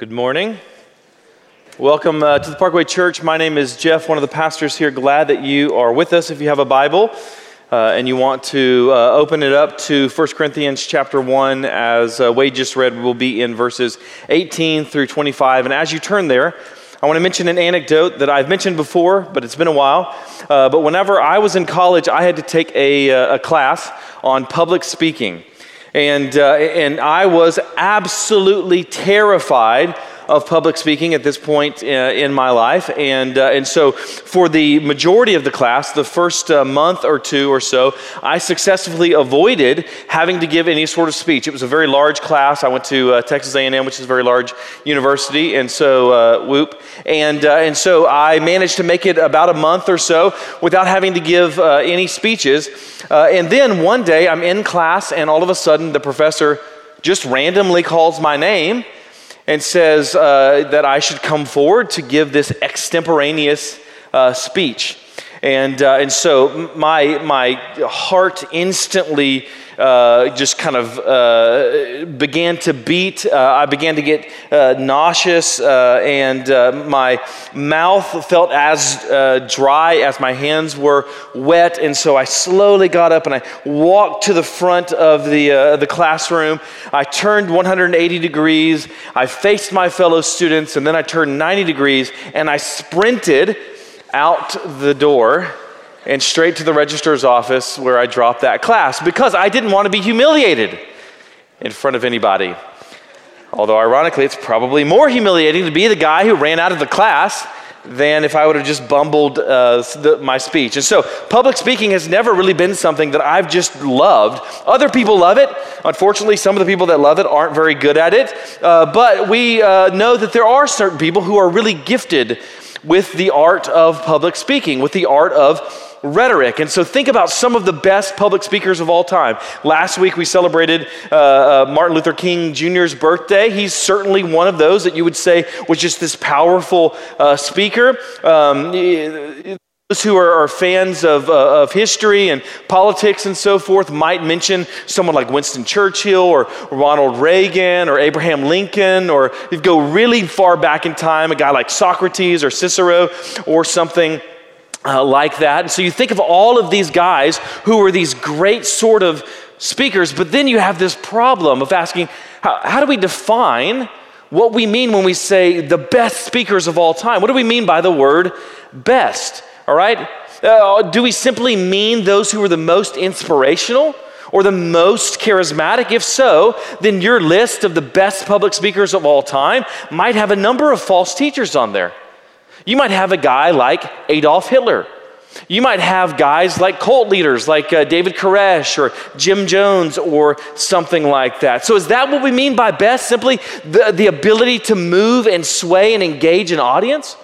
Good morning. Welcome uh, to the Parkway Church. My name is Jeff, one of the pastors here. Glad that you are with us. If you have a Bible uh, and you want to uh, open it up to 1 Corinthians chapter 1, as uh, Wade just read, we'll be in verses 18 through 25. And as you turn there, I want to mention an anecdote that I've mentioned before, but it's been a while. Uh, but whenever I was in college, I had to take a, uh, a class on public speaking. And, uh, and I was absolutely terrified of public speaking at this point uh, in my life. And, uh, and so, for the majority of the class, the first uh, month or two or so, I successfully avoided having to give any sort of speech. It was a very large class. I went to uh, Texas A&M, which is a very large university, and so uh, whoop. And, uh, and so I managed to make it about a month or so without having to give any speeches. and then one day, I'm in class, and all of a sudden, the professor just randomly calls my name and says uh, that I should come forward to give this extemporaneous uh, speech. And, uh, and so my, my heart instantly uh, just kind of uh, began to beat. Uh, I began to get uh, nauseous, and my mouth felt as dry as my hands were wet. And so I slowly got up and I walked to the front of the, the classroom. I turned 180 degrees. I faced my fellow students, and then I turned 90 degrees, and I sprinted out the door and straight to the registrar's office where I dropped that class because I didn't want to be humiliated in front of anybody. Although, ironically, it's probably more humiliating to be the guy who ran out of the class than if I would have just bumbled uh, the, my speech. And so, public speaking has never really been something that I've just loved. Other people love it. Unfortunately, some of the people that love it aren't very good at it. Uh, but we uh, know that there are certain people who are really gifted with the art of public speaking, with the art of rhetoric. And so think about some of the best public speakers of all time. Last week we celebrated uh, uh, Martin Luther King Jr.'s birthday. He's certainly one of those that you would say was just this powerful uh, speaker. Um, those who are, fans of, uh, of history and politics and so forth might mention someone like Winston Churchill or Ronald Reagan or Abraham Lincoln, or you go really far back in time, a guy like Socrates or Cicero or something uh, like that. And so you think of all of these guys who were these great sort of speakers, but then you have this problem of asking, how, how do we define what we mean when we say the best speakers of all time? What do we mean by the word best? All right? Uh, do we simply mean those who are the most inspirational? or the most charismatic? If so, then your list of the best public speakers of all time might have a number of false teachers on there. You might have a guy like Adolf Hitler. You might have guys like cult leaders like uh, David Koresh or Jim Jones or something like that. So, is that what we mean by best? Simply the, the ability to move and sway and engage an audience?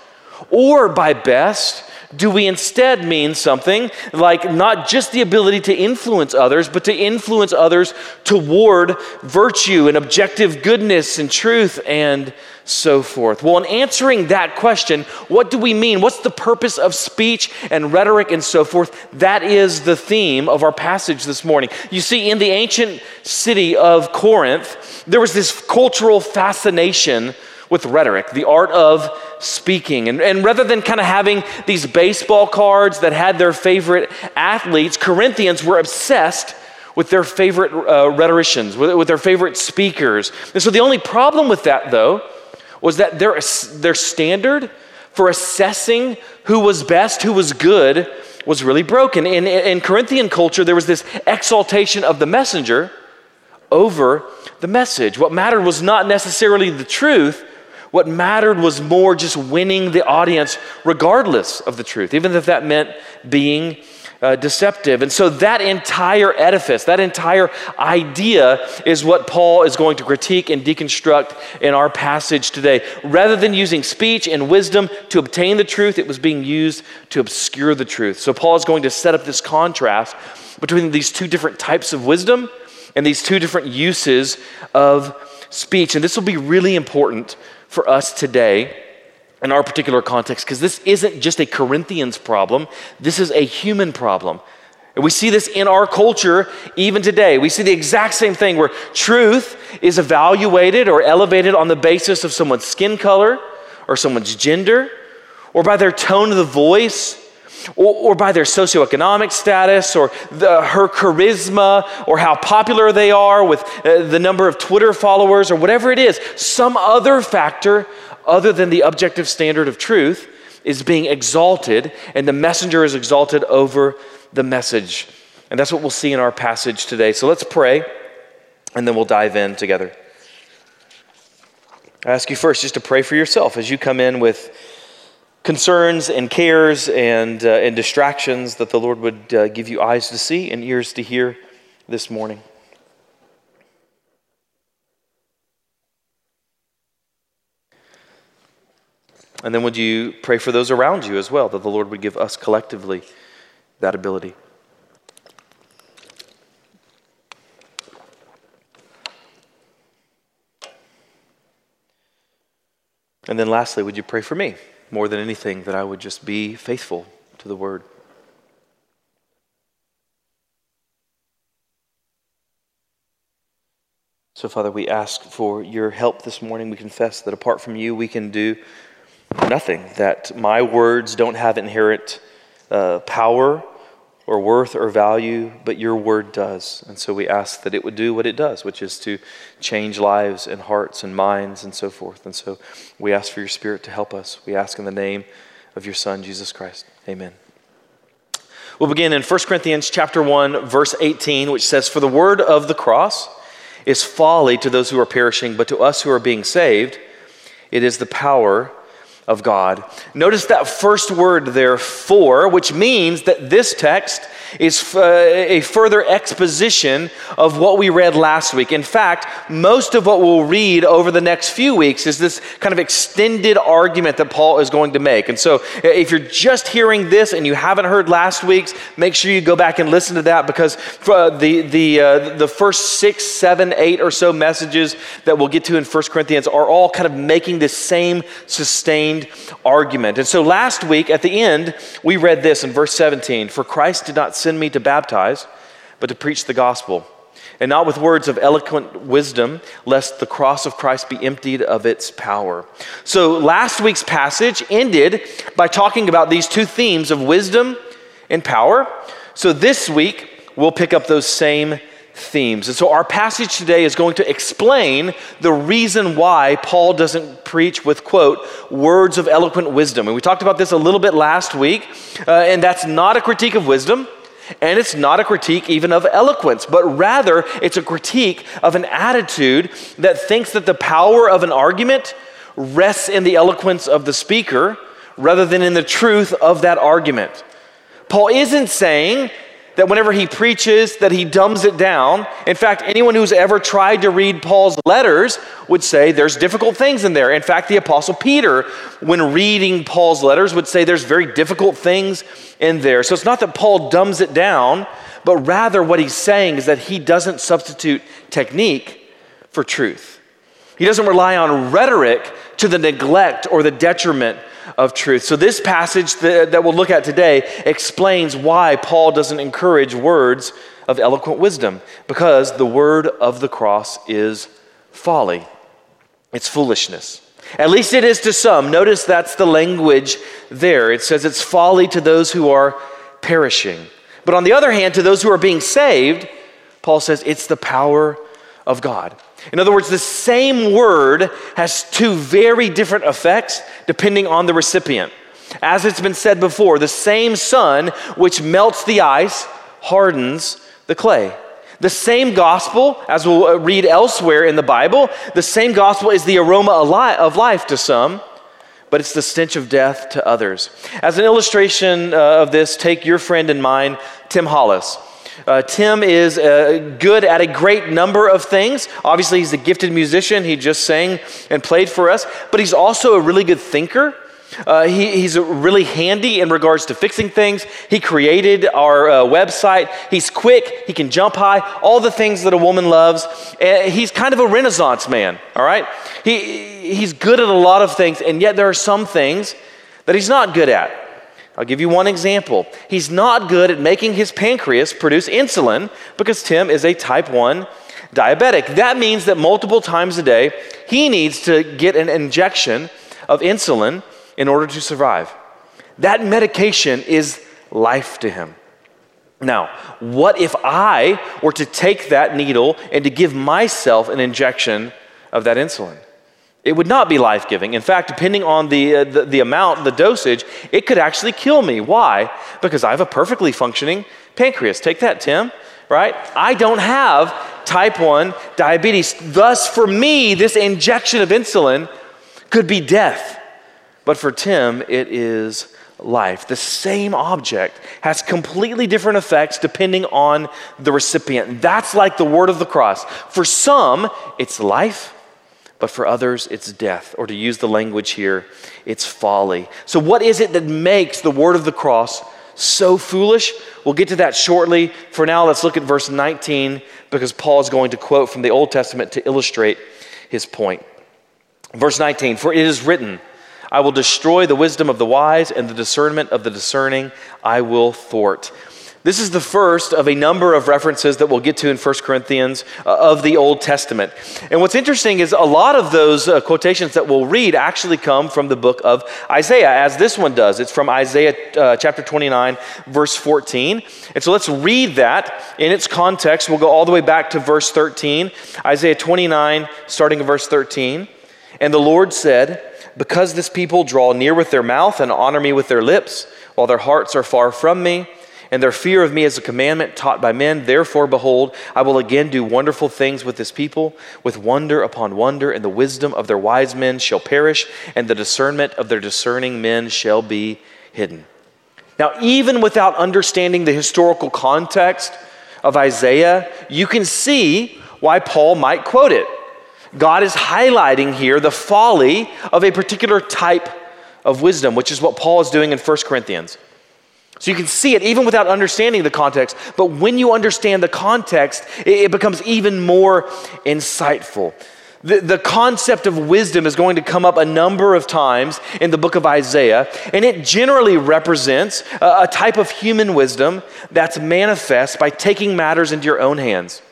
Or by best, do we instead mean something like not just the ability to influence others, but to influence others toward virtue and objective goodness and truth and so forth? Well, in answering that question, what do we mean? What's the purpose of speech and rhetoric and so forth? That is the theme of our passage this morning. You see, in the ancient city of Corinth, there was this cultural fascination with rhetoric, the art of speaking. And, and rather than kind of having these baseball cards that had their favorite athletes, Corinthians were obsessed with their favorite uh, rhetoricians, with, with their favorite speakers. And so the only problem with that, though, was that their, their standard for assessing who was best, who was good, was really broken. In, in Corinthian culture, there was this exaltation of the messenger over the message. What mattered was not necessarily the truth, what mattered was more just winning the audience regardless of the truth, even if that meant being uh, deceptive. And so that entire edifice, that entire idea is what Paul is going to critique and deconstruct in our passage today. Rather than using speech and wisdom to obtain the truth, it was being used to obscure the truth. So Paul is going to set up this contrast between these two different types of wisdom and these two different uses of speech. And this will be really important for us today in our particular context because this isn't just a Corinthians problem, this is a human problem. And we see this in our culture even today. We see the exact same thing where truth is evaluated or elevated on the basis of someone's skin color or someone's gender or by their tone of the voice or, or by their socioeconomic status or the, her charisma or how popular they are with uh, the number of Twitter followers or whatever it is. Some other factor other than the objective standard of truth is being exalted, and the messenger is exalted over the message. And that's what we'll see in our passage today. So let's pray, and then we'll dive in together. I ask you first just to pray for yourself as you come in with concerns and cares and, uh, and distractions that the Lord would uh, give you eyes to see and ears to hear this morning. And then would you pray for those around you as well, that the Lord would give us collectively that ability? And then lastly, would you pray for me more than anything that I would just be faithful to the word? So, Father, we ask for your help this morning. We confess that apart from you, we can do nothing, that my words don't have inherent uh, power or worth or value, but your word does. And so we ask that it would do what it does, which is to change lives and hearts and minds and so forth. And so we ask for your spirit to help us. We ask in the name of your Son, Jesus Christ. Amen. We'll begin in 1 Corinthians chapter 1, verse 18, which says, For the word of the cross is folly to those who are perishing, but to us who are being saved, it is the power of God. Notice that first word there, for, which means that this text is uh, a further exposition of what we read last week. In fact, most of what we'll read over the next few weeks is this kind of extended argument that Paul is going to make. And so, if you're just hearing this and you haven't heard last week's, make sure you go back and listen to that because the, the, uh, the first six, seven, eight or so messages that we'll get to in 1 Corinthians are all kind of making this same sustained argument. And so, last week at the end, we read this in verse 17 For Christ did not send me to baptize, but to preach the gospel, and not with words of eloquent wisdom, lest the cross of Christ be emptied of its power. So last week's passage ended by talking about these two themes of wisdom and power. So this week, we'll pick up those same themes. And so our passage today is going to explain the reason why Paul doesn't preach with, quote, words of eloquent wisdom. And we talked about this a little bit last week, uh, and that's not a critique of wisdom. And it's not a critique even of eloquence, but rather it's a critique of an attitude that thinks that the power of an argument rests in the eloquence of the speaker rather than in the truth of that argument. Paul isn't saying that whenever he preaches that he dumbs it down. In fact, anyone who's ever tried to read Paul's letters would say there's difficult things in there. In fact, the apostle Peter when reading Paul's letters would say there's very difficult things in there. So it's not that Paul dumbs it down, but rather what he's saying is that he doesn't substitute technique for truth. He doesn't rely on rhetoric to the neglect or the detriment of truth. So, this passage that, that we'll look at today explains why Paul doesn't encourage words of eloquent wisdom, because the word of the cross is folly, it's foolishness. At least it is to some. Notice that's the language there. It says it's folly to those who are perishing. But on the other hand, to those who are being saved, Paul says it's the power of God. In other words, the same word has two very different effects depending on the recipient. As it's been said before, the same sun which melts the ice hardens the clay. The same gospel, as we'll read elsewhere in the Bible, the same gospel is the aroma of life to some, but it's the stench of death to others. As an illustration uh, of this, take your friend and mine, Tim Hollis. Uh, Tim is uh, good at a great number of things. Obviously, he's a gifted musician. He just sang and played for us, but he's also a really good thinker. Uh, he, he's really handy in regards to fixing things. He created our uh, website. He's quick. He can jump high. All the things that a woman loves. Uh, he's kind of a renaissance man, all right? He, he's good at a lot of things, and yet there are some things that he's not good at. I'll give you one example. He's not good at making his pancreas produce insulin because Tim is a type 1 diabetic. That means that multiple times a day, he needs to get an injection of insulin in order to survive. That medication is life to him. Now, what if I were to take that needle and to give myself an injection of that insulin? It would not be life giving. In fact, depending on the, uh, the, the, amount, the dosage, it could actually kill me. Why? Because I have a perfectly functioning pancreas. Take that, Tim, right? I don't have type 1 diabetes. Thus, for me, this injection of insulin could be death. But for Tim, it is life. The same object has completely different effects depending on the recipient. That's like the word of the cross. For some, it's life, but for others, it's death. Or to use the language here, it's folly. So, what is it that makes the word of the cross so foolish? We'll get to that shortly. For now, let's look at verse 19 because Paul is going to quote from the Old Testament to illustrate his point. Verse 19 For it is written, I will destroy the wisdom of the wise, and the discernment of the discerning I will thwart. This is the first of a number of references that we'll get to in 1 Corinthians uh, of the Old Testament. And what's interesting is a lot of those uh, quotations that we'll read actually come from the book of Isaiah, as this one does. It's from Isaiah uh, chapter 29, verse 14. And so let's read that in its context. We'll go all the way back to verse 13. Isaiah 29, starting in verse 13. And the Lord said, Because this people draw near with their mouth and honor me with their lips, while their hearts are far from me, and their fear of me is a commandment taught by men. Therefore, behold, I will again do wonderful things with this people, with wonder upon wonder, and the wisdom of their wise men shall perish, and the discernment of their discerning men shall be hidden. Now, even without understanding the historical context of Isaiah, you can see why Paul might quote it. God is highlighting here the folly of a particular type of wisdom, which is what Paul is doing in 1 Corinthians. So you can see it even without understanding the context. But when you understand the context, it, becomes even more insightful. The, the concept of wisdom is going to come up a number of times in the book of Isaiah, and it generally represents a, a type of human wisdom that's manifest by taking matters into your own hands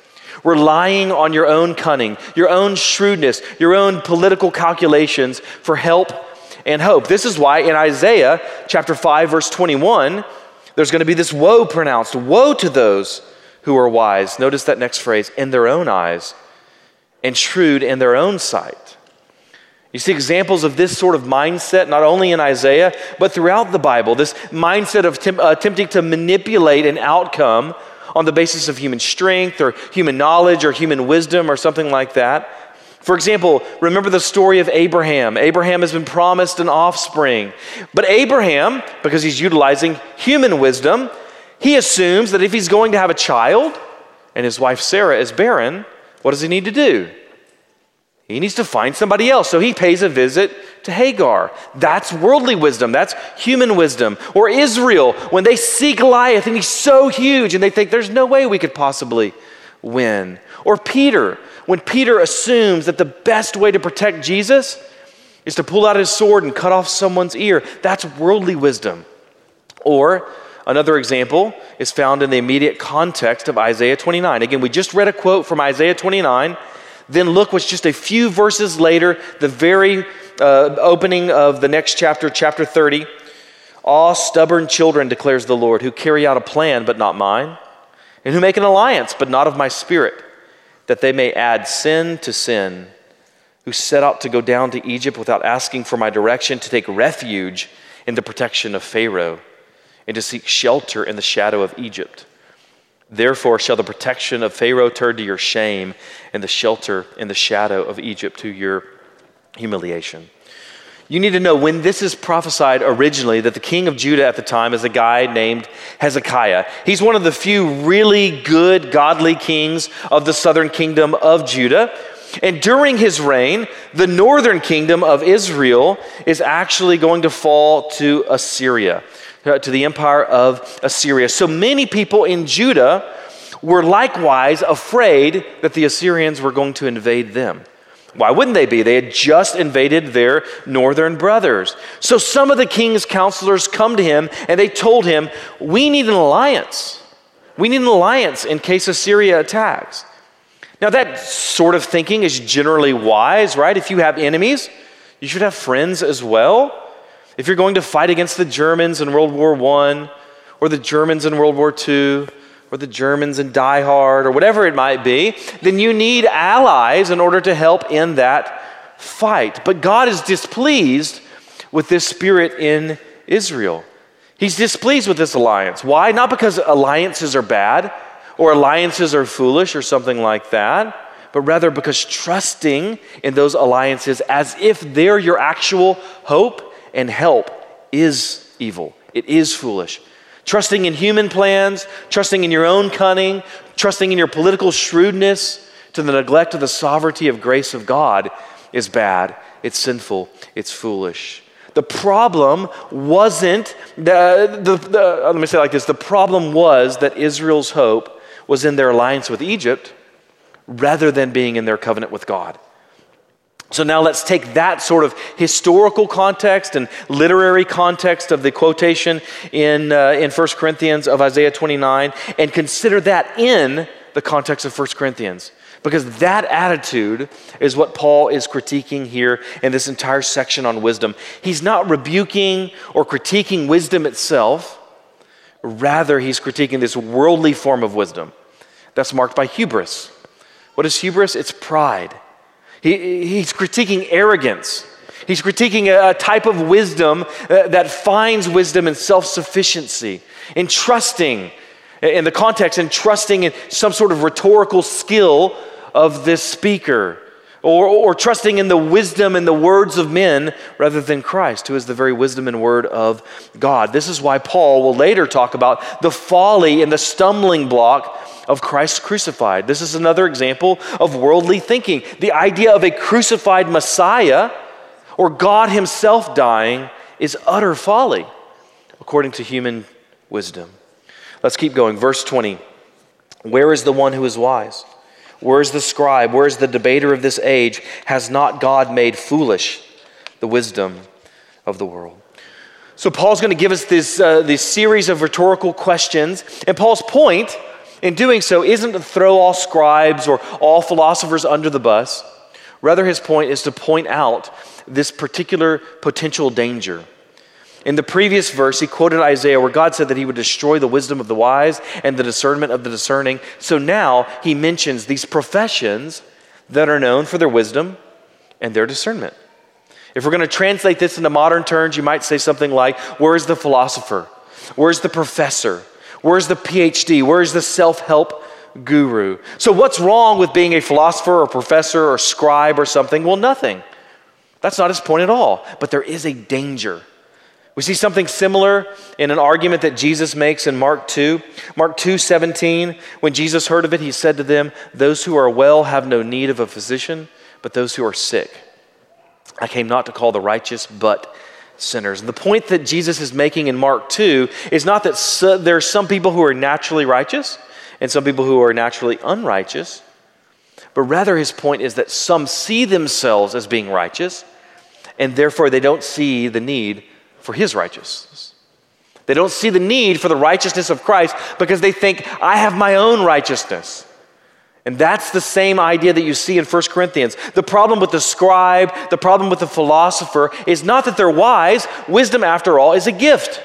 relying on your own cunning, your own shrewdness, your own political calculations for help and hope. This is why in Isaiah chapter 5 verse 21 there's going to be this woe pronounced. Woe to those who are wise. Notice that next phrase, in their own eyes and shrewd in their own sight. You see examples of this sort of mindset not only in Isaiah, but throughout the Bible. This mindset of tem- uh, attempting to manipulate an outcome on the basis of human strength or human knowledge or human wisdom or something like that. For example, remember the story of Abraham. Abraham has been promised an offspring. But Abraham, because he's utilizing human wisdom, he assumes that if he's going to have a child and his wife Sarah is barren, what does he need to do? He needs to find somebody else. So he pays a visit to Hagar. That's worldly wisdom. That's human wisdom. Or Israel, when they see Goliath and he's so huge and they think there's no way we could possibly win. Or Peter, when Peter assumes that the best way to protect Jesus is to pull out his sword and cut off someone's ear. That's worldly wisdom. Or another example is found in the immediate context of Isaiah 29. Again, we just read a quote from Isaiah 29. Then look what's just a few verses later, the very uh, opening of the next chapter, chapter 30. All stubborn children, declares the Lord, who carry out a plan, but not mine, and who make an alliance, but not of my spirit that they may add sin to sin, who set out to go down to Egypt without asking for my direction, to take refuge in the protection of Pharaoh, and to seek shelter in the shadow of Egypt. Therefore, shall the protection of Pharaoh turn to your shame, and the shelter in the shadow of Egypt to your humiliation. You need to know when this is prophesied originally that the king of Judah at the time is a guy named Hezekiah. He's one of the few really good, godly kings of the southern kingdom of Judah. And during his reign, the northern kingdom of Israel is actually going to fall to Assyria, uh, to the empire of Assyria. So many people in Judah were likewise afraid that the Assyrians were going to invade them. Why wouldn't they be? They had just invaded their northern brothers. So some of the king's counselors come to him and they told him, We need an alliance. We need an alliance in case Assyria attacks. Now, that sort of thinking is generally wise, right? If you have enemies, you should have friends as well. If you're going to fight against the Germans in World War I, or the Germans in World War II, or the Germans in Die Hard, or whatever it might be, then you need allies in order to help in that fight. But God is displeased with this spirit in Israel. He's displeased with this alliance. Why? Not because alliances are bad or alliances are foolish or something like that, but rather because trusting in those alliances as if they're your actual hope and help is evil. It is foolish. Trusting in human plans, trusting in your own cunning, trusting in your political shrewdness to the neglect of the sovereignty of grace of God is bad. It's sinful. It's foolish. The problem wasn't, the, the, the, uh, let me say it like this the problem was that Israel's hope was in their alliance with Egypt rather than being in their covenant with God. So now let's take that sort of historical context and literary context of the quotation in, uh, in 1 Corinthians of Isaiah 29 and consider that in the context of 1 Corinthians. Because that attitude is what Paul is critiquing here in this entire section on wisdom. He's not rebuking or critiquing wisdom itself, rather, he's critiquing this worldly form of wisdom that's marked by hubris. What is hubris? It's pride. He, he's critiquing arrogance. He's critiquing a, a type of wisdom uh, that finds wisdom in self sufficiency, in trusting, in the context, in trusting in some sort of rhetorical skill of this speaker, or, or trusting in the wisdom and the words of men rather than Christ, who is the very wisdom and word of God. This is why Paul will later talk about the folly and the stumbling block of Christ crucified. This is another example of worldly thinking. The idea of a crucified Messiah or God Himself dying is utter folly, according to human wisdom. Let's keep going. Verse 20 Where is the one who is wise? Where's the scribe? Where's the debater of this age? Has not God made foolish the wisdom of the world? So, Paul's going to give us this, uh, this series of rhetorical questions. And Paul's point in doing so isn't to throw all scribes or all philosophers under the bus. Rather, his point is to point out this particular potential danger in the previous verse, he quoted Isaiah where God said that he would destroy the wisdom of the wise and the discernment of the discerning. So now he mentions these professions that are known for their wisdom and their discernment. If we're going to translate this into modern terms, you might say something like, Where's the philosopher? Where's the professor? Where's the PhD? Where's the self help guru? So, what's wrong with being a philosopher or professor or scribe or something? Well, nothing. That's not his point at all. But there is a danger we see something similar in an argument that Jesus makes in Mark 2. Mark 2 17, when Jesus heard of it, he said to them, Those who are well have no need of a physician, but those who are sick. I came not to call the righteous, but sinners. The point that Jesus is making in Mark 2 is not that so, there are some people who are naturally righteous and some people who are naturally unrighteous, but rather his point is that some see themselves as being righteous, and therefore they don't see the need for his righteousness. They don't see the need for the righteousness of Christ because they think, I have my own righteousness. And that's the same idea that you see in 1 Corinthians. The problem with the scribe, the problem with the philosopher is not that they're wise. Wisdom, after all, is a gift.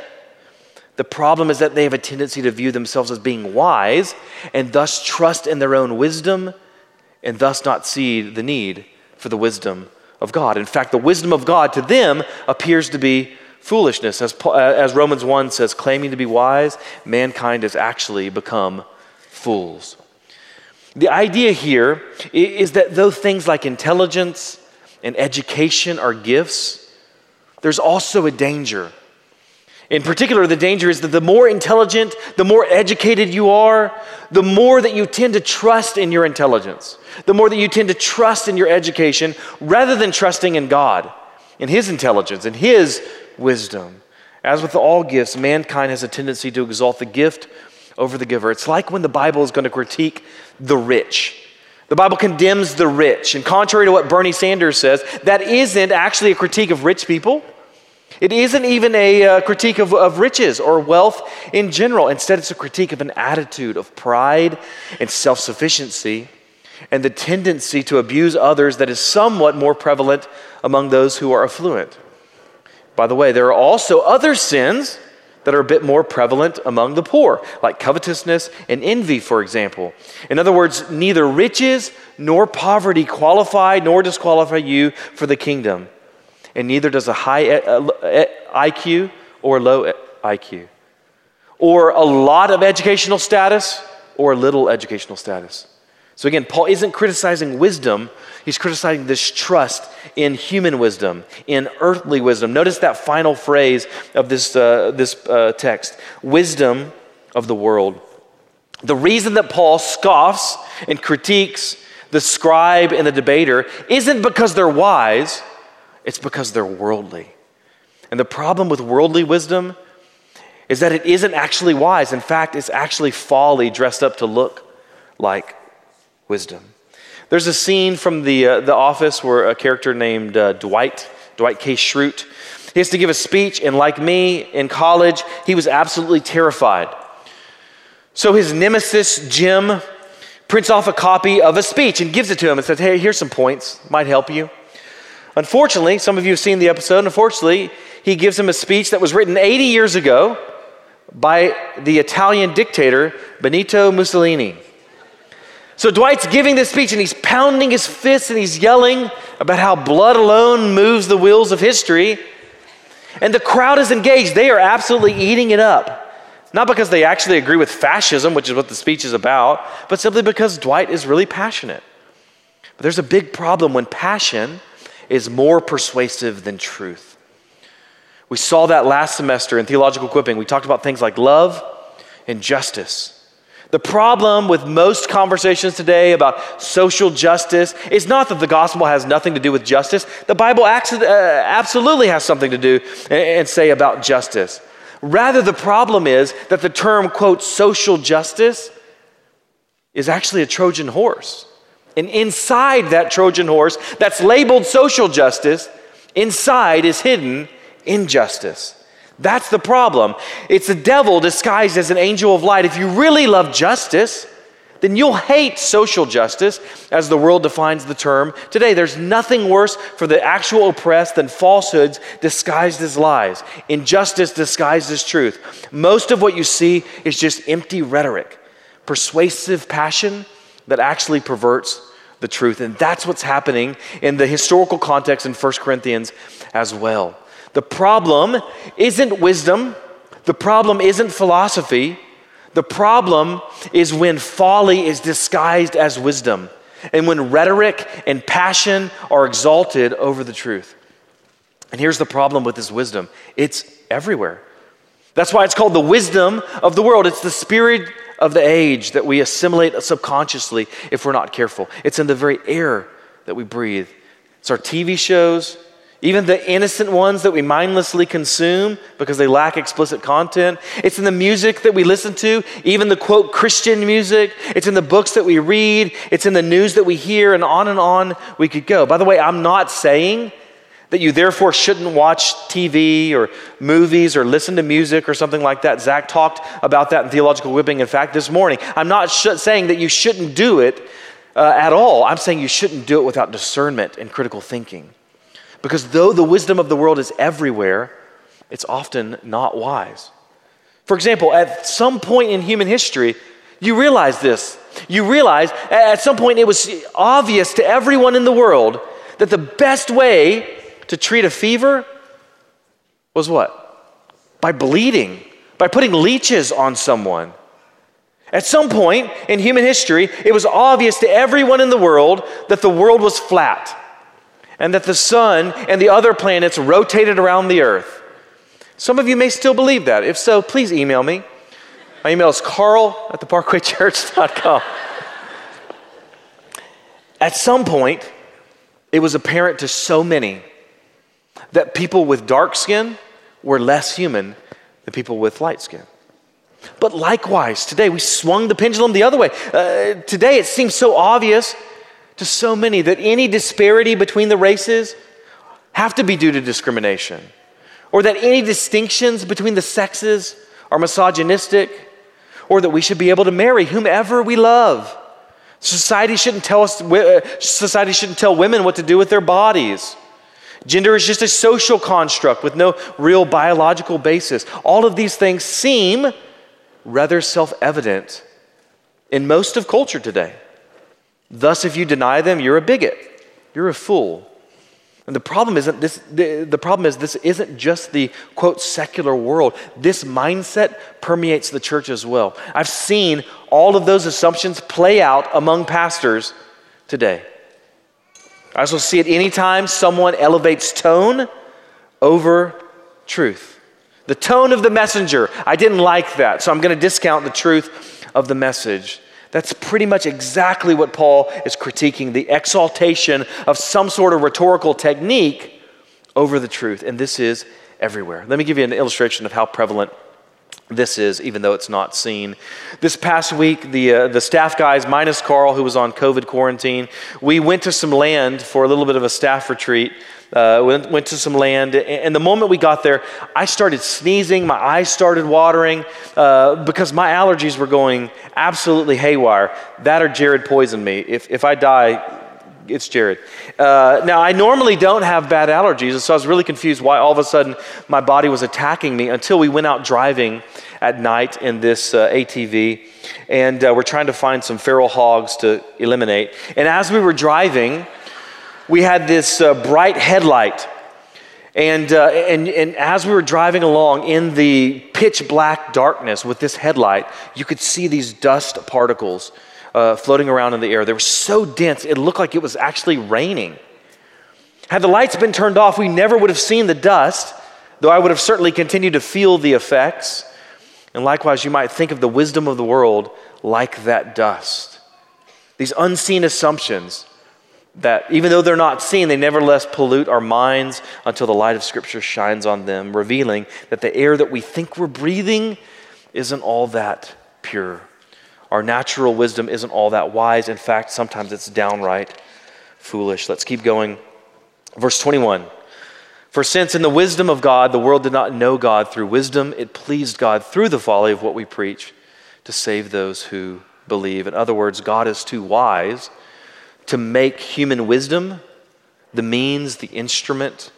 The problem is that they have a tendency to view themselves as being wise and thus trust in their own wisdom and thus not see the need for the wisdom of God. In fact, the wisdom of God to them appears to be foolishness. As, uh, as Romans 1 says, claiming to be wise, mankind has actually become fools. The idea here is that though things like intelligence and education are gifts, there's also a danger. In particular, the danger is that the more intelligent, the more educated you are, the more that you tend to trust in your intelligence, the more that you tend to trust in your education rather than trusting in God, in His intelligence, in His wisdom. As with all gifts, mankind has a tendency to exalt the gift over the giver. It's like when the Bible is going to critique the rich. The Bible condemns the rich. And contrary to what Bernie Sanders says, that isn't actually a critique of rich people. It isn't even a uh, critique of, of riches or wealth in general. Instead, it's a critique of an attitude of pride and self sufficiency and the tendency to abuse others that is somewhat more prevalent among those who are affluent. By the way, there are also other sins that are a bit more prevalent among the poor, like covetousness and envy, for example. In other words, neither riches nor poverty qualify nor disqualify you for the kingdom, and neither does a high eh, eh, IQ or low eh, IQ, or a lot of educational status or little educational status. So again, Paul isn't criticizing wisdom, he's criticizing this trust in human wisdom, in earthly wisdom. Notice that final phrase of this, uh, this uh, text wisdom of the world. The reason that Paul scoffs and critiques the scribe and the debater isn't because they're wise, it's because they're worldly. And the problem with worldly wisdom is that it isn't actually wise. In fact, it's actually folly dressed up to look like wisdom. There's a scene from the, uh, the office where a character named uh, Dwight, Dwight K. Schrute, he has to give a speech, and like me in college, he was absolutely terrified. So his nemesis, Jim, prints off a copy of a speech and gives it to him and says, Hey, here's some points, might help you. Unfortunately, some of you have seen the episode, unfortunately, he gives him a speech that was written 80 years ago by the Italian dictator Benito Mussolini. So Dwight's giving this speech and he's pounding his fists and he's yelling about how blood alone moves the wheels of history. And the crowd is engaged. They are absolutely eating it up. Not because they actually agree with fascism, which is what the speech is about, but simply because Dwight is really passionate. But there's a big problem when passion is more persuasive than truth. We saw that last semester in theological equipping. We talked about things like love and justice. The problem with most conversations today about social justice is not that the gospel has nothing to do with justice. The Bible uh, absolutely has something to do and say about justice. Rather, the problem is that the term, quote, social justice is actually a Trojan horse. And inside that Trojan horse that's labeled social justice, inside is hidden injustice. That's the problem. It's the devil disguised as an angel of light. If you really love justice, then you'll hate social justice as the world defines the term today. There's nothing worse for the actual oppressed than falsehoods disguised as lies, injustice disguised as truth. Most of what you see is just empty rhetoric, persuasive passion that actually perverts the truth. And that's what's happening in the historical context in 1 Corinthians as well. The problem isn't wisdom, the problem isn't philosophy. The problem is when folly is disguised as wisdom and when rhetoric and passion are exalted over the truth. And here's the problem with this wisdom it's everywhere. That's why it's called the wisdom of the world. It's the spirit of the age that we assimilate subconsciously if we're not careful. It's in the very air that we breathe. It's our TV shows, even the innocent ones that we mindlessly consume because they lack explicit content. It's in the music that we listen to, even the quote Christian music. It's in the books that we read. It's in the news that we hear, and on and on we could go. By the way, I'm not saying that you therefore shouldn't watch TV or movies or listen to music or something like that. Zach talked about that in Theological Equipping, in fact, this morning. I'm not sh- saying that you shouldn't do it uh, at all. I'm saying you shouldn't do it without discernment and critical thinking. Because though the wisdom of the world is everywhere, it's often not wise. For example, at some point in human history, you realize this. You realize at some point it was obvious to everyone in the world that the best way to treat a fever was what? By bleeding, by putting leeches on someone. At some point in human history, it was obvious to everyone in the world that the world was flat and that the sun and the other planets rotated around the earth. Some of you may still believe that. If so, please email me. My email is carl at theparkwaychurch.com. At some point, it was apparent to so many that people with dark skin were less human than people with light skin. But likewise, today we swung the pendulum the other way. Uh, today it seems so obvious to so many that any disparity between the races have to be due to discrimination, or that any distinctions between the sexes are misogynistic, or that we should be able to marry whomever we love. Society shouldn't tell us uh, society shouldn't tell women what to do with their bodies. Gender is just a social construct with no real biological basis. All of these things seem rather self-evident in most of culture today. Thus if you deny them, you're a bigot. You're a fool. And the problem isn't this, the, the problem is this isn't just the quote secular world. This mindset permeates the church as well. I've seen all of those assumptions play out among pastors today. I also see it anytime someone elevates tone over truth. The tone of the messenger, I didn't like that, so I'm going to discount the truth of the message. That's pretty much exactly what Paul is critiquing the exaltation of some sort of rhetorical technique over the truth. And this is everywhere. Let me give you an illustration of how prevalent this is, even though it's not seen. This past week, the, uh, the staff guys, minus Carl, who was on COVID quarantine, we went to some land for a little bit of a staff retreat uh, went, went to some land. And the moment we got there, I started sneezing. My eyes started watering uh, because my allergies were going absolutely haywire. That or Jared poisoned me. If, if I die, it's Jared. Uh, now, I normally don't have bad allergies, so I was really confused why all of a sudden my body was attacking me until we went out driving at night in this uh, ATV, and uh, we're trying to find some feral hogs to eliminate. And as we were driving, we had this uh, bright headlight. And, uh, and, and as we were driving along in the pitch black darkness with this headlight, you could see these dust particles uh, floating around in the air. They were so dense, it looked like it was actually raining. Had the lights been turned off, we never would have seen the dust, though I would have certainly continued to feel the effects. And likewise, you might think of the wisdom of the world like that dust. These unseen assumptions that even though they're not seen, they nevertheless pollute our minds until the light of Scripture shines on them, revealing that the air that we think we're breathing isn't all that pure. Our natural wisdom isn't all that wise. In fact, sometimes it's downright foolish. Let's keep going. Verse 21 For since in the wisdom of God the world did not know God through wisdom, it pleased God through the folly of what we preach to save those who believe. In other words, God is too wise to make human wisdom the means, the instrument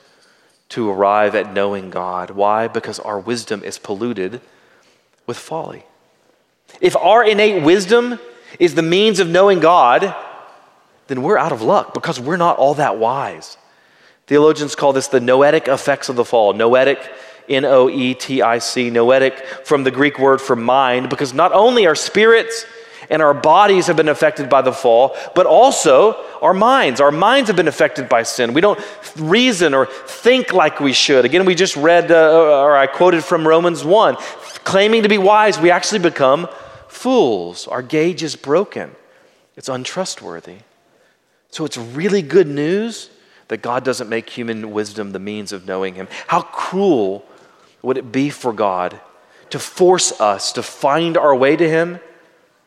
to arrive at knowing God. Why? Because our wisdom is polluted with folly. If our innate wisdom is the means of knowing God, then we're out of luck because we're not all that wise. Theologians call this the noetic effects of the fall. Noetic, N O E T I C, noetic from the Greek word for mind, because not only are spirits and our bodies have been affected by the fall, but also our minds. Our minds have been affected by sin. We don't reason or think like we should. Again, we just read, uh, or I quoted from Romans 1 claiming to be wise, we actually become fools. Our gauge is broken, it's untrustworthy. So it's really good news that God doesn't make human wisdom the means of knowing Him. How cruel would it be for God to force us to find our way to Him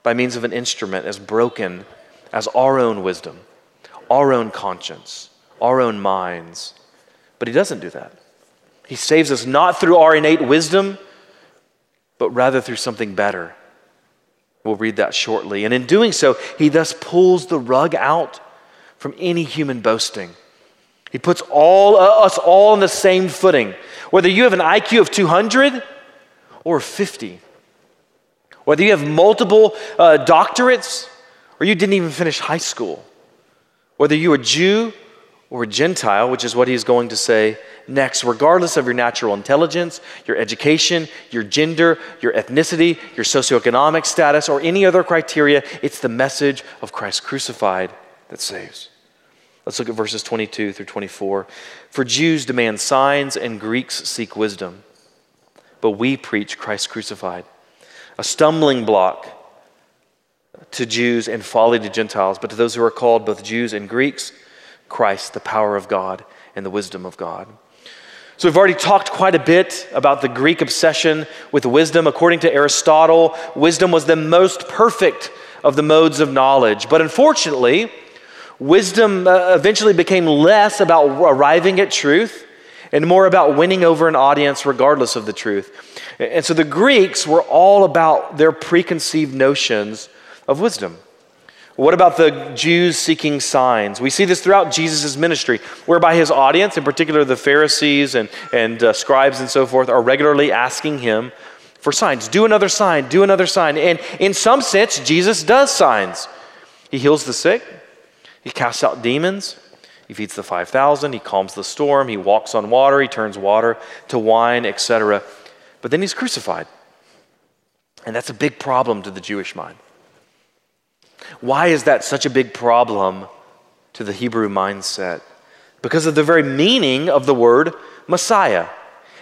by means of an instrument as broken as our own wisdom, our own conscience, our own minds. But He doesn't do that. He saves us not through our innate wisdom, but rather through something better. We'll read that shortly. And in doing so, He thus pulls the rug out from any human boasting. He puts all uh, us all on the same footing. Whether you have an IQ of 200 or 50, whether you have multiple uh, doctorates or you didn't even finish high school, whether you're a Jew or a Gentile, which is what he's going to say next, regardless of your natural intelligence, your education, your gender, your ethnicity, your socioeconomic status, or any other criteria, it's the message of Christ crucified that saves. Let's look at verses 22 through 24. For Jews demand signs and Greeks seek wisdom, but we preach Christ crucified a stumbling block to Jews and folly to Gentiles, but to those who are called, both Jews and Greeks, Christ, the power of God and the wisdom of God. So, we've already talked quite a bit about the Greek obsession with wisdom. According to Aristotle, wisdom was the most perfect of the modes of knowledge. But unfortunately, Wisdom uh, eventually became less about arriving at truth and more about winning over an audience regardless of the truth. And so the Greeks were all about their preconceived notions of wisdom. What about the Jews seeking signs? We see this throughout Jesus' ministry, whereby his audience, in particular the Pharisees and, and uh, scribes and so forth, are regularly asking him for signs. Do another sign, do another sign. And in some sense, Jesus does signs. He heals the sick, he casts out demons, he feeds the 5,000, he calms the storm, he walks on water, he turns water to wine, etc. But then he's crucified. And that's a big problem to the Jewish mind. Why is that such a big problem to the Hebrew mindset? Because of the very meaning of the word Messiah.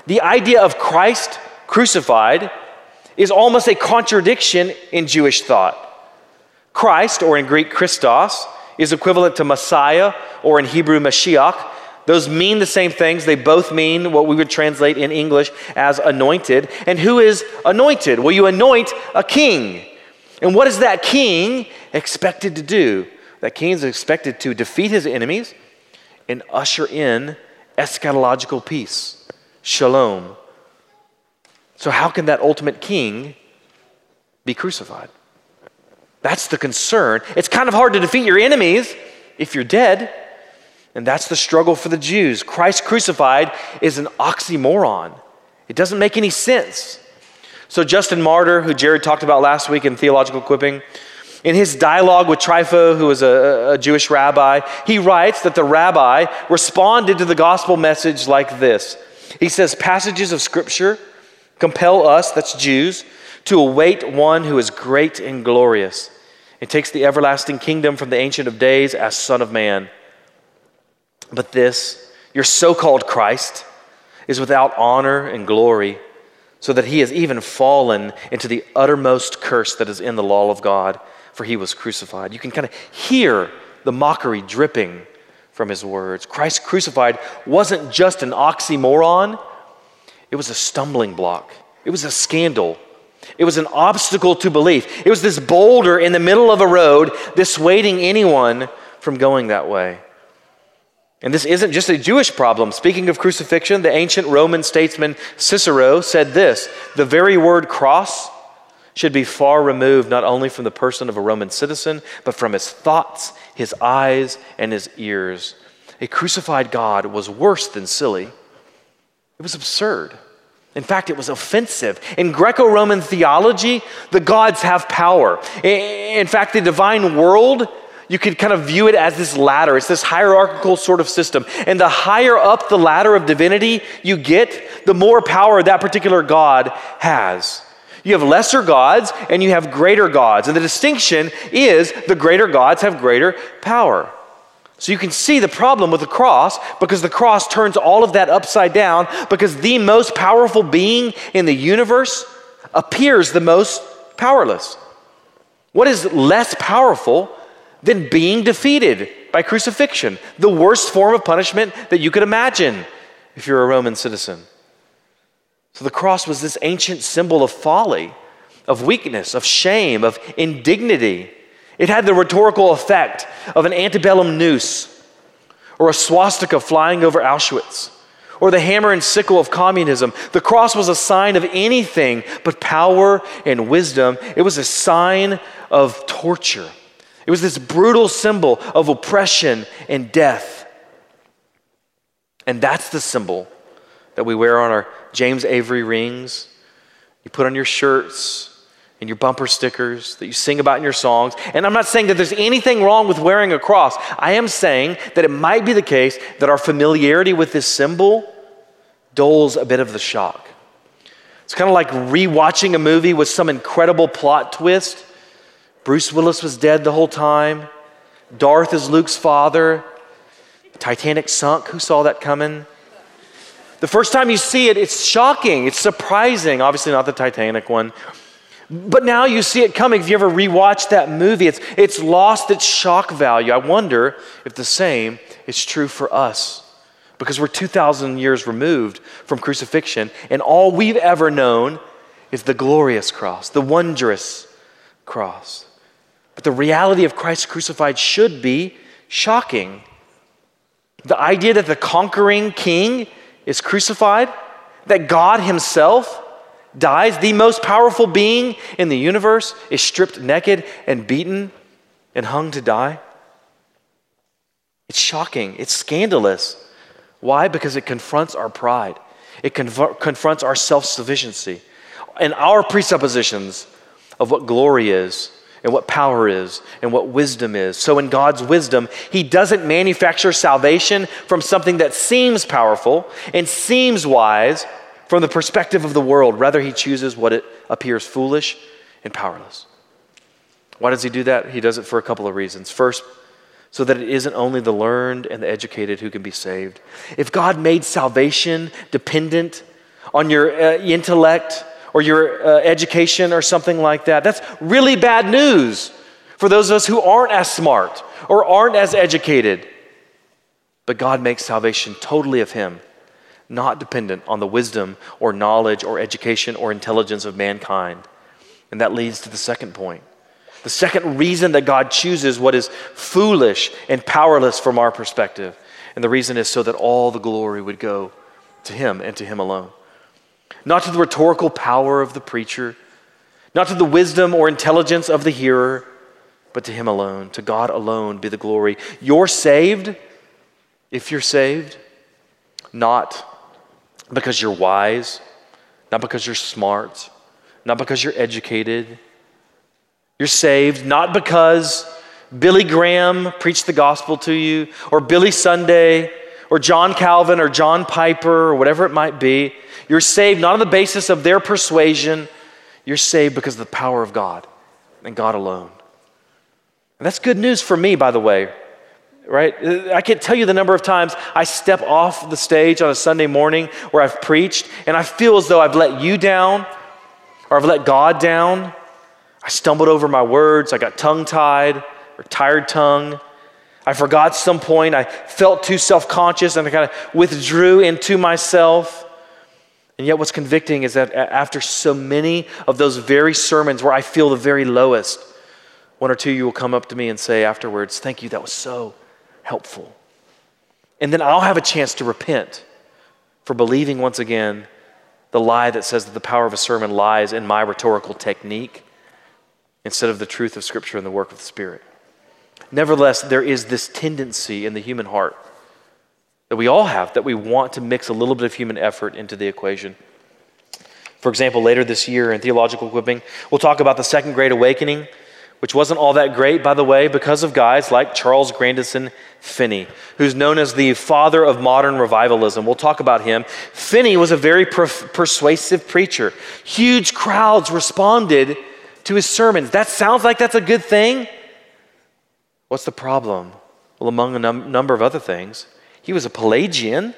The idea of Christ crucified is almost a contradiction in Jewish thought. Christ, or in Greek Christos, is equivalent to Messiah, or in Hebrew Mashiach. Those mean the same things. They both mean what we would translate in English as anointed. And who is anointed? Well, you anoint a king. And what is that king expected to do? That king is expected to defeat his enemies and usher in eschatological peace, shalom. So, how can that ultimate king be crucified? That's the concern. It's kind of hard to defeat your enemies if you're dead. And that's the struggle for the Jews. Christ crucified is an oxymoron, it doesn't make any sense. So, Justin Martyr, who Jared talked about last week in Theological Equipping, in his dialogue with Trypho, who was a, a, Jewish rabbi, he writes that the rabbi responded to the gospel message like this He says, Passages of scripture compel us, that's Jews, to await one who is great and glorious and takes the everlasting kingdom from the Ancient of Days as Son of Man. But this, your so called Christ, is without honor and glory so that he has even fallen into the uttermost curse that is in the law of God, for he was crucified. You can kind of hear the mockery dripping from his words. Christ crucified wasn't just an oxymoron, it was a stumbling block, it was a scandal. It was an obstacle to belief. It was this boulder in the middle of a road dissuading anyone from going that way. And this isn't just a Jewish problem. Speaking of crucifixion, the ancient Roman statesman Cicero said this the very word cross should be far removed not only from the person of a Roman citizen, but from his thoughts, his eyes, and his ears. A crucified God was worse than silly, it was absurd. In fact, it was offensive. In Greco Roman theology, the gods have power. In fact, the divine world you could kind of view it as this ladder. It's this hierarchical sort of system. And the higher up the ladder of divinity you get, the more power that particular God has. You have lesser gods and you have greater gods. And the distinction is the greater gods have greater power. So you can see the problem with the cross because the cross turns all of that upside down because the most powerful being in the universe appears the most powerless. What is less powerful than being defeated by crucifixion, the worst form of punishment that you could imagine if you're a Roman citizen. So the cross was this ancient symbol of folly, of weakness, of shame, of indignity. It had the rhetorical effect of an antebellum noose or a swastika flying over Auschwitz or the hammer and sickle of communism. The cross was a sign of anything but power and wisdom. It was a sign of torture. It was this brutal symbol of oppression and death. And that's the symbol that we wear on our James Avery rings, you put on your shirts, and your bumper stickers that you sing about in your songs. And I'm not saying that there's anything wrong with wearing a cross. I am saying that it might be the case that our familiarity with this symbol dulls a bit of the shock. It's kind of like rewatching a movie with some incredible plot twist Bruce Willis was dead the whole time. Darth is Luke's father. Titanic sunk. Who saw that coming? The first time you see it, it's shocking. It's surprising. Obviously, not the Titanic one. But now you see it coming. If you ever rewatch that movie, it's, it's lost its shock value. I wonder if the same is true for us because we're 2,000 years removed from crucifixion, and all we've ever known is the glorious cross, the wondrous cross. But the reality of Christ crucified should be shocking. The idea that the conquering king is crucified, that God Himself dies, the most powerful being in the universe, is stripped naked and beaten and hung to die. It's shocking. It's scandalous. Why? Because it confronts our pride, it conf- confronts our self sufficiency and our presuppositions of what glory is and what power is and what wisdom is. So, in God's wisdom, He doesn't manufacture salvation from something that seems powerful and seems wise from the perspective of the world. Rather, He chooses what it appears foolish and powerless. Why does He do that? He does it for a couple of reasons. First, so that it isn't only the learned and the educated who can be saved. If God made salvation dependent on your uh, intellect, or your uh, education or something like that. That's really bad news for those of us who aren't as smart or aren't as educated. But God makes salvation totally of Him, not dependent on the wisdom or knowledge or education or intelligence of mankind. And that leads to the second point. The second reason that God chooses what is foolish and powerless from our perspective. And the reason is so that all the glory would go to Him and to Him alone not to the rhetorical power of the preacher, not to the wisdom or intelligence of the hearer, but to Him alone. To God alone be the glory. You're saved, if you're saved, not because you're wise, not because you're smart, not because you're educated. You're saved not because Billy Graham preached the gospel to you, or Billy Sunday, or John Calvin, or John Piper, or whatever it might be. You're saved not on the basis of their persuasion, you're saved because of the power of God and God alone. And that's good news for me, by the way, right? I can't tell you the number of times I step off the stage on a Sunday morning where I've preached and I feel as though I've let you down or I've let God down. I stumbled over my words, I got tongue tied or tired tongue. I forgot some point. I felt too self conscious and I kind of withdrew into myself. And yet, what's convicting is that after so many of those very sermons where I feel the very lowest, one or two you will come up to me and say afterwards, Thank you, that was so helpful. And then I'll have a chance to repent for believing once again the lie that says that the power of a sermon lies in my rhetorical technique instead of the truth of Scripture and the work of the Spirit. Nevertheless, there is this tendency in the human heart that we all have that we want to mix a little bit of human effort into the equation. For example, later this year in theological equipping, we'll talk about the Second Great Awakening, which wasn't all that great, by the way, because of guys like Charles Grandison Finney, who's known as the father of modern revivalism. We'll talk about him. Finney was a very per- persuasive preacher. Huge crowds responded to his sermons. That sounds like that's a good thing. What's the problem? Well, among a num- number of other things, he was a Pelagian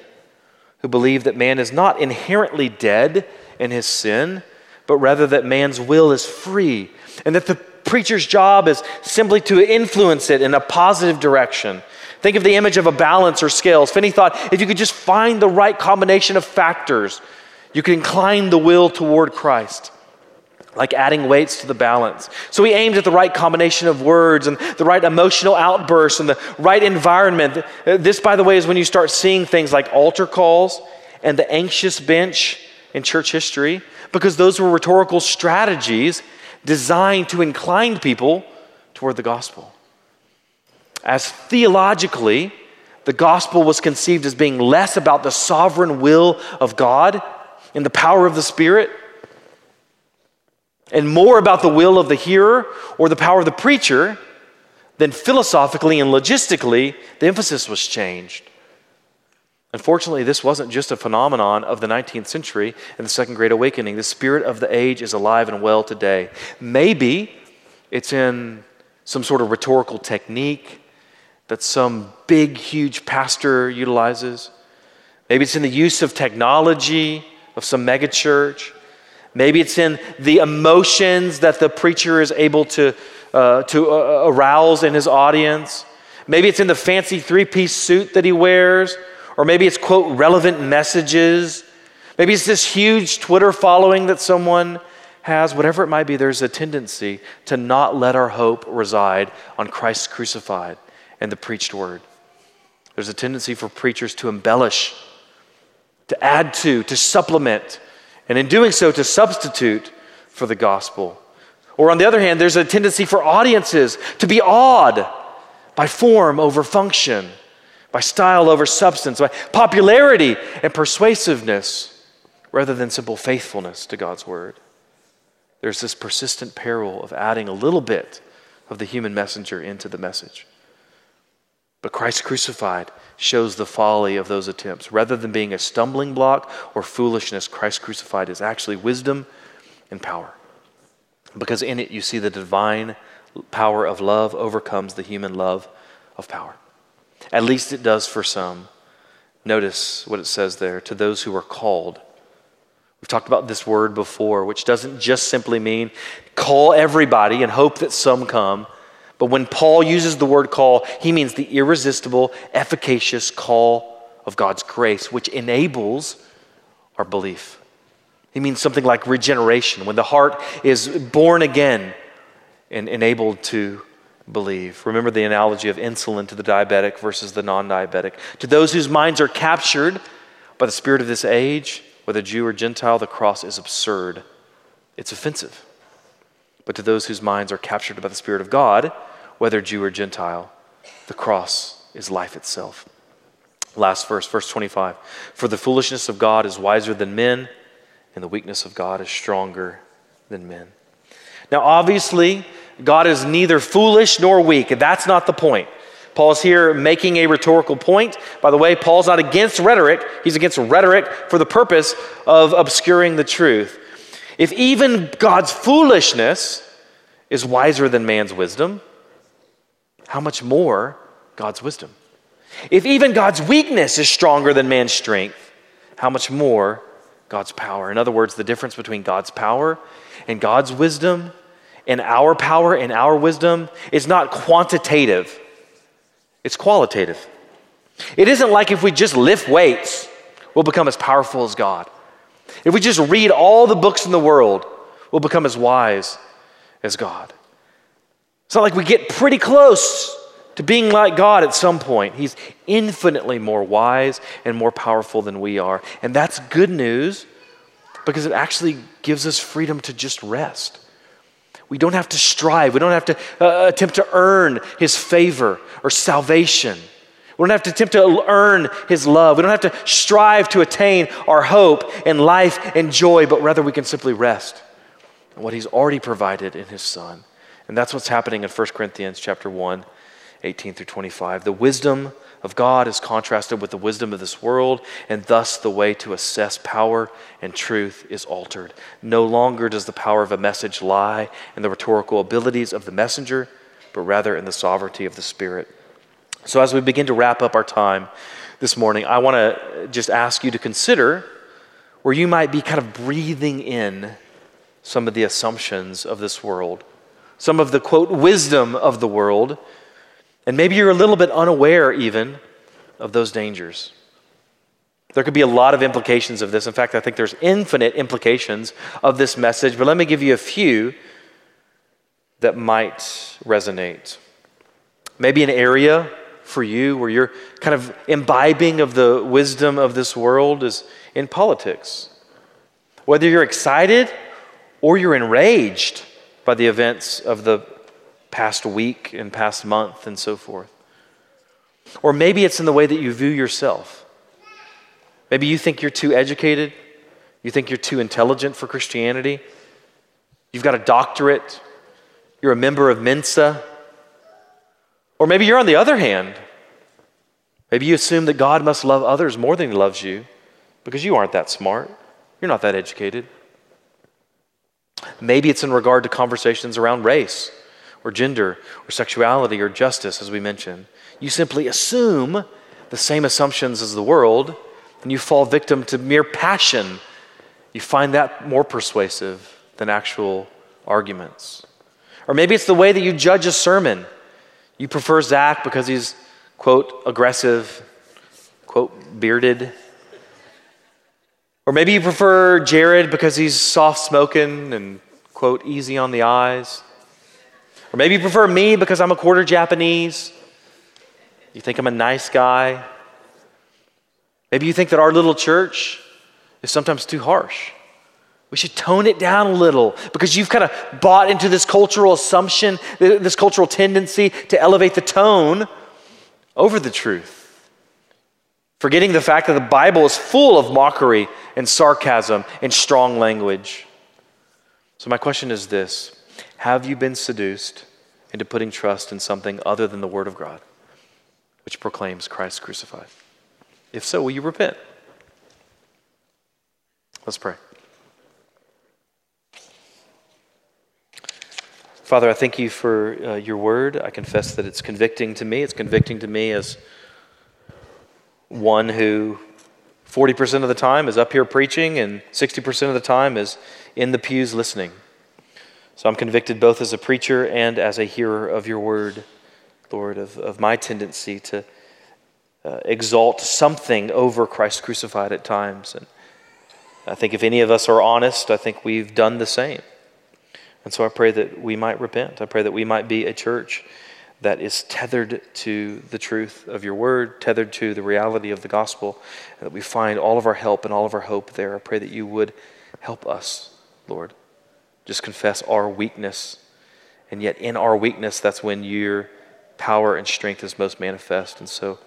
who believed that man is not inherently dead in his sin, but rather that man's will is free, and that the preacher's job is simply to influence it in a positive direction. Think of the image of a balance or scales. Finney thought if you could just find the right combination of factors, you could incline the will toward Christ like adding weights to the balance. So he aimed at the right combination of words and the right emotional outbursts and the right environment. This, by the way, is when you start seeing things like altar calls and the anxious bench in church history, because those were rhetorical strategies designed to incline people toward the gospel. As theologically, the gospel was conceived as being less about the sovereign will of God and the power of the Spirit and more about the will of the hearer or the power of the preacher, then philosophically and logistically, the emphasis was changed. Unfortunately, this wasn't just a phenomenon of the 19th century and the Second Great Awakening. The spirit of the age is alive and well today. Maybe it's in some sort of rhetorical technique that some big, huge pastor utilizes. Maybe it's in the use of technology of some megachurch. Maybe it's in the emotions that the preacher is able to, uh, to uh, arouse in his audience. Maybe it's in the fancy three piece suit that he wears. Or maybe it's, quote, relevant messages. Maybe it's this huge Twitter following that someone has. Whatever it might be, there's a tendency to not let our hope reside on Christ crucified and the preached word. There's a tendency for preachers to embellish, to add to, to supplement, and in doing so, to substitute for the gospel. Or on the other hand, there's a tendency for audiences to be awed by form over function, by style over substance, by popularity and persuasiveness rather than simple faithfulness to God's word. There's this persistent peril of adding a little bit of the human messenger into the message. But Christ crucified shows the folly of those attempts. Rather than being a stumbling block or foolishness, Christ crucified is actually wisdom and power. Because in it you see the divine power of love overcomes the human love of power. At least it does for some. Notice what it says there to those who are called. We've talked about this word before, which doesn't just simply mean call everybody and hope that some come. But when Paul uses the word call, he means the irresistible, efficacious call of God's grace, which enables our belief. He means something like regeneration, when the heart is born again and enabled to believe. Remember the analogy of insulin to the diabetic versus the non diabetic. To those whose minds are captured by the spirit of this age, whether Jew or Gentile, the cross is absurd. It's offensive. But to those whose minds are captured by the Spirit of God, whether Jew or Gentile, the cross is life itself. Last verse, verse 25. For the foolishness of God is wiser than men, and the weakness of God is stronger than men. Now, obviously, God is neither foolish nor weak. That's not the point. Paul's here making a rhetorical point. By the way, Paul's not against rhetoric, he's against rhetoric for the purpose of obscuring the truth. If even God's foolishness is wiser than man's wisdom, how much more God's wisdom? If even God's weakness is stronger than man's strength, how much more God's power? In other words, the difference between God's power and God's wisdom and our power and our wisdom is not quantitative, it's qualitative. It isn't like if we just lift weights, we'll become as powerful as God. If we just read all the books in the world, we'll become as wise as God. It's not like we get pretty close to being like God at some point. He's infinitely more wise and more powerful than we are. And that's good news because it actually gives us freedom to just rest. We don't have to strive. We don't have to uh, attempt to earn his favor or salvation. We don't have to attempt to earn his love. We don't have to strive to attain our hope and life and joy, but rather we can simply rest what he's already provided in his son. And that's what's happening in 1 Corinthians chapter 1, 18 through 25. The wisdom of God is contrasted with the wisdom of this world, and thus the way to assess power and truth is altered. No longer does the power of a message lie in the rhetorical abilities of the messenger, but rather in the sovereignty of the Spirit. So, as we begin to wrap up our time this morning, I want to just ask you to consider where you might be kind of breathing in some of the assumptions of this world, some of the quote, wisdom of the world and maybe you're a little bit unaware even of those dangers. There could be a lot of implications of this. In fact, I think there's infinite implications of this message, but let me give you a few that might resonate. Maybe an area for you where you're kind of imbibing of the wisdom of this world is in politics. Whether you're excited or you're enraged by the events of the past week and past month and so forth. Or maybe it's in the way that you view yourself. Maybe you think you're too educated, you think you're too intelligent for Christianity, you've got a doctorate, you're a member of Mensa. Or maybe you're on the other hand. Maybe you assume that God must love others more than He loves you because you aren't that smart, you're not that educated. Maybe it's in regard to conversations around race or gender or sexuality or justice, as we mentioned. You simply assume the same assumptions as the world, and you fall victim to mere passion. You find that more persuasive than actual arguments. Or maybe it's the way that you judge a sermon. You prefer Zach because he's, quote, aggressive, quote, bearded. Or maybe you prefer Jared because he's soft smoking and, quote, easy on the eyes. Or maybe you prefer me because I'm a quarter Japanese. You think I'm a nice guy. Maybe you think that our little church is sometimes too harsh. We should tone it down a little because you've kind of bought into this cultural assumption, this cultural tendency to elevate the tone over the truth. Forgetting the fact that the Bible is full of mockery and sarcasm and strong language. So, my question is this Have you been seduced into putting trust in something other than the Word of God, which proclaims Christ crucified? If so, will you repent? Let's pray. Father, I thank you for uh, your word. I confess that it's convicting to me. It's convicting to me as one who 40% of the time is up here preaching and 60% of the time is in the pews listening. So I'm convicted both as a preacher and as a hearer of your word, Lord, of, of my tendency to uh, exalt something over Christ crucified at times. And I think if any of us are honest, I think we've done the same. And so I pray that we might repent. I pray that we might be a church that is tethered to the truth of your word, tethered to the reality of the gospel, and that we find all of our help and all of our hope there. I pray that you would help us, Lord. Just confess our weakness. And yet, in our weakness, that's when your power and strength is most manifest. And so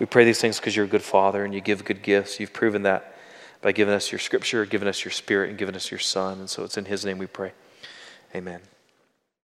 we pray these things because you're a good father and you give good gifts. You've proven that by giving us your scripture, giving us your spirit, and giving us your son. And so it's in his name we pray. Amen.